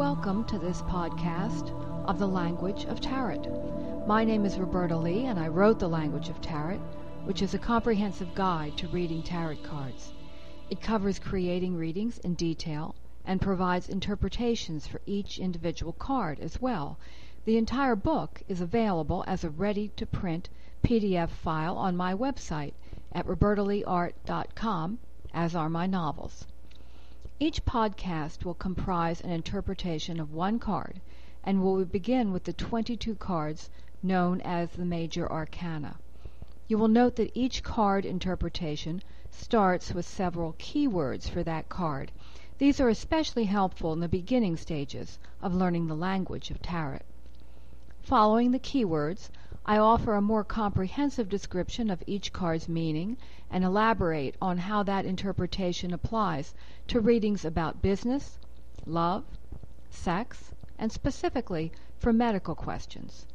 Welcome to this podcast of the Language of Tarot. My name is Roberta Lee, and I wrote The Language of Tarot, which is a comprehensive guide to reading tarot cards. It covers creating readings in detail and provides interpretations for each individual card as well. The entire book is available as a ready to print PDF file on my website at robertaleeart.com, as are my novels. Each podcast will comprise an interpretation of one card and will begin with the 22 cards known as the major arcana. You will note that each card interpretation starts with several keywords for that card. These are especially helpful in the beginning stages of learning the language of tarot. Following the keywords, I offer a more comprehensive description of each card's meaning and elaborate on how that interpretation applies to readings about business, love, sex, and specifically for medical questions.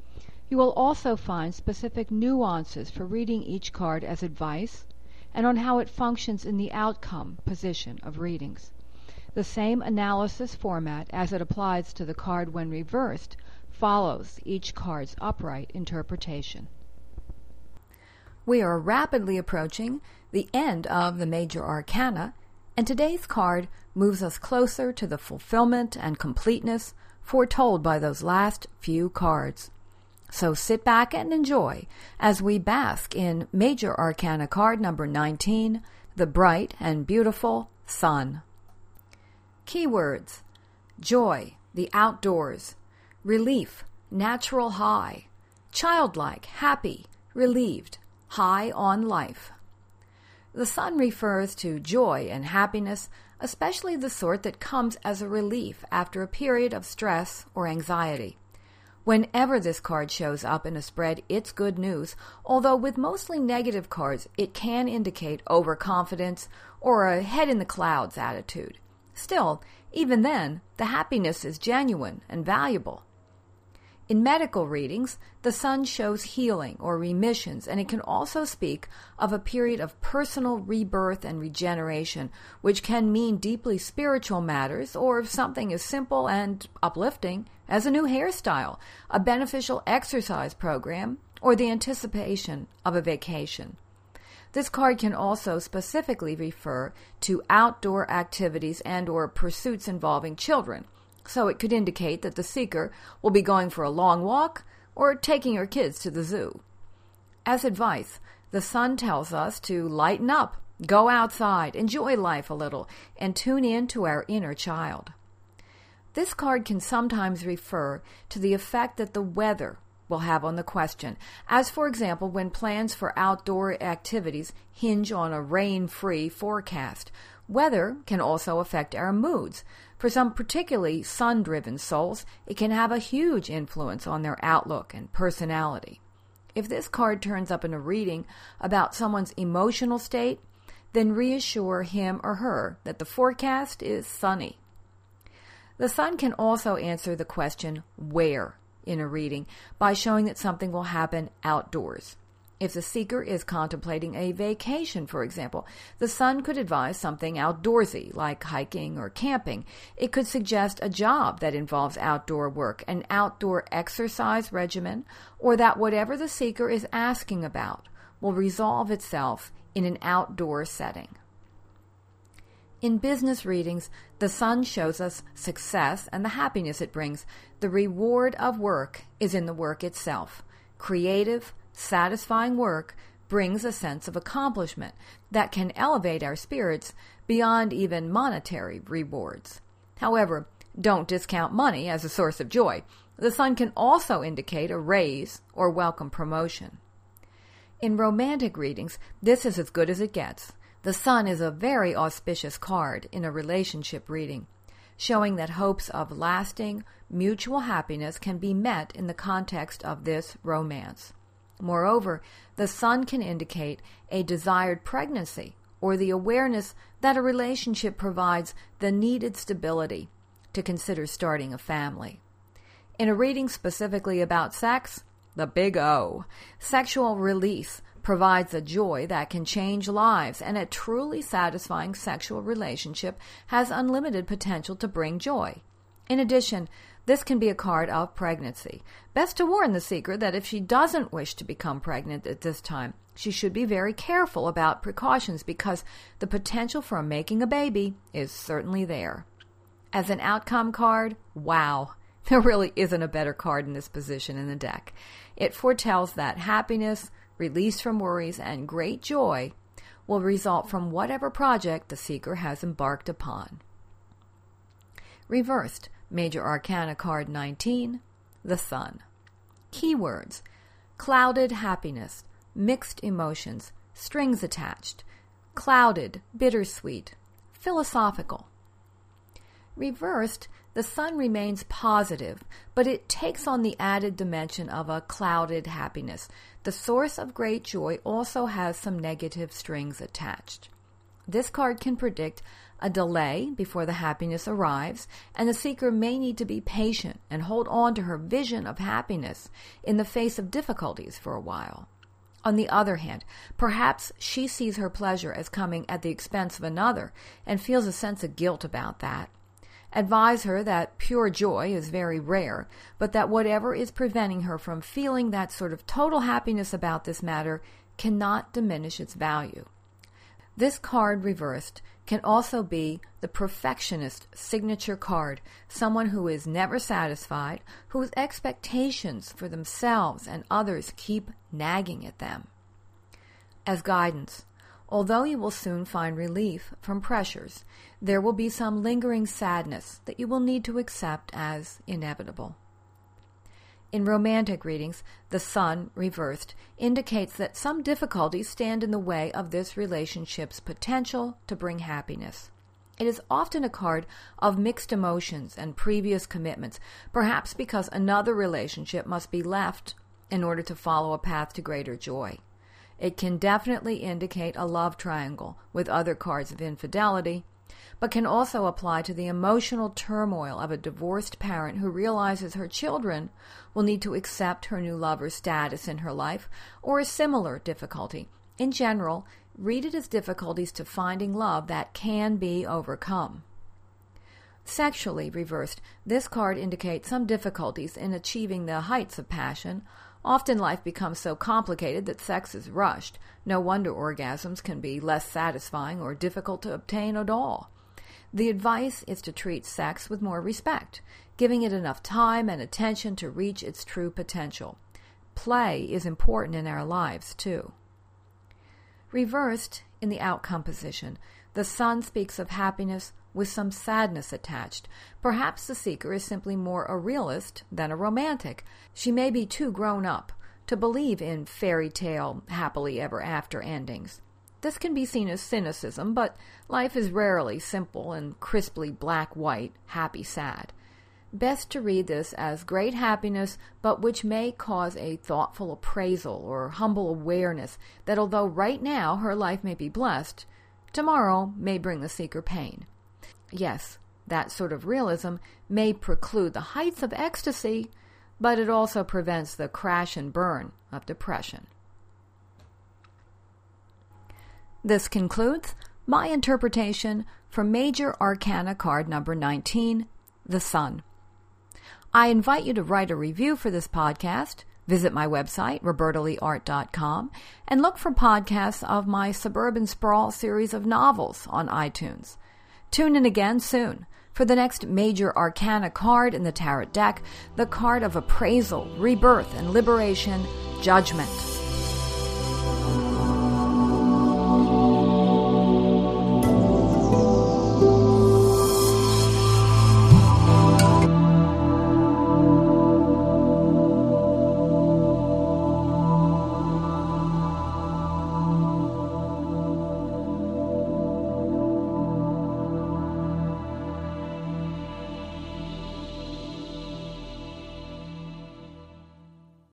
You will also find specific nuances for reading each card as advice and on how it functions in the outcome position of readings. The same analysis format as it applies to the card when reversed follows each card's upright interpretation. We are rapidly approaching the end of the major arcana, and today's card moves us closer to the fulfillment and completeness foretold by those last few cards. So sit back and enjoy as we bask in Major Arcana card number 19, the bright and beautiful sun. Keywords Joy, the outdoors, relief, natural high, childlike, happy, relieved, high on life. The sun refers to joy and happiness, especially the sort that comes as a relief after a period of stress or anxiety. Whenever this card shows up in a spread, it's good news, although with mostly negative cards, it can indicate overconfidence or a head in the clouds attitude. Still, even then, the happiness is genuine and valuable. In medical readings, the sun shows healing or remissions, and it can also speak of a period of personal rebirth and regeneration, which can mean deeply spiritual matters or something as simple and uplifting as a new hairstyle, a beneficial exercise program, or the anticipation of a vacation. This card can also specifically refer to outdoor activities and or pursuits involving children so it could indicate that the seeker will be going for a long walk or taking her kids to the zoo. As advice, the sun tells us to lighten up, go outside, enjoy life a little, and tune in to our inner child. This card can sometimes refer to the effect that the weather will have on the question, as for example, when plans for outdoor activities hinge on a rain free forecast. Weather can also affect our moods, for some particularly sun driven souls, it can have a huge influence on their outlook and personality. If this card turns up in a reading about someone's emotional state, then reassure him or her that the forecast is sunny. The sun can also answer the question, where, in a reading by showing that something will happen outdoors. If the seeker is contemplating a vacation, for example, the sun could advise something outdoorsy, like hiking or camping. It could suggest a job that involves outdoor work, an outdoor exercise regimen, or that whatever the seeker is asking about will resolve itself in an outdoor setting. In business readings, the sun shows us success and the happiness it brings. The reward of work is in the work itself. Creative, satisfying work brings a sense of accomplishment that can elevate our spirits beyond even monetary rewards. However, don't discount money as a source of joy. The sun can also indicate a raise or welcome promotion. In romantic readings, this is as good as it gets. The sun is a very auspicious card in a relationship reading, showing that hopes of lasting, mutual happiness can be met in the context of this romance. Moreover, the sun can indicate a desired pregnancy or the awareness that a relationship provides the needed stability to consider starting a family. In a reading specifically about sex, the big O, sexual release provides a joy that can change lives, and a truly satisfying sexual relationship has unlimited potential to bring joy. In addition, this can be a card of pregnancy. Best to warn the seeker that if she doesn't wish to become pregnant at this time, she should be very careful about precautions because the potential for making a baby is certainly there. As an outcome card, wow, there really isn't a better card in this position in the deck. It foretells that happiness, release from worries, and great joy will result from whatever project the seeker has embarked upon. Reversed, Major Arcana card 19, the Sun. Keywords clouded happiness, mixed emotions, strings attached, clouded, bittersweet, philosophical. Reversed, the sun remains positive, but it takes on the added dimension of a clouded happiness. The source of great joy also has some negative strings attached. This card can predict a delay before the happiness arrives, and the seeker may need to be patient and hold on to her vision of happiness in the face of difficulties for a while. On the other hand, perhaps she sees her pleasure as coming at the expense of another and feels a sense of guilt about that. Advise her that pure joy is very rare, but that whatever is preventing her from feeling that sort of total happiness about this matter cannot diminish its value. This card reversed can also be the perfectionist signature card, someone who is never satisfied, whose expectations for themselves and others keep nagging at them. As guidance, Although you will soon find relief from pressures, there will be some lingering sadness that you will need to accept as inevitable. In romantic readings, the sun, reversed, indicates that some difficulties stand in the way of this relationship's potential to bring happiness. It is often a card of mixed emotions and previous commitments, perhaps because another relationship must be left in order to follow a path to greater joy. It can definitely indicate a love triangle with other cards of infidelity, but can also apply to the emotional turmoil of a divorced parent who realizes her children will need to accept her new lover's status in her life, or a similar difficulty. In general, read it as difficulties to finding love that can be overcome. Sexually reversed, this card indicates some difficulties in achieving the heights of passion, Often life becomes so complicated that sex is rushed. No wonder orgasms can be less satisfying or difficult to obtain at all. The advice is to treat sex with more respect, giving it enough time and attention to reach its true potential. Play is important in our lives, too. Reversed in the outcome position, the sun speaks of happiness with some sadness attached. Perhaps the seeker is simply more a realist than a romantic. She may be too grown up to believe in fairy tale happily ever after endings. This can be seen as cynicism, but life is rarely simple and crisply black white, happy sad. Best to read this as great happiness, but which may cause a thoughtful appraisal or humble awareness that although right now her life may be blessed, tomorrow may bring the seeker pain. Yes, that sort of realism may preclude the heights of ecstasy, but it also prevents the crash and burn of depression. This concludes my interpretation for Major Arcana card number 19, the Sun. I invite you to write a review for this podcast. Visit my website, robertaleeart.com, and look for podcasts of my Suburban Sprawl series of novels on iTunes. Tune in again soon for the next major arcana card in the tarot deck, the card of appraisal, rebirth, and liberation, judgment.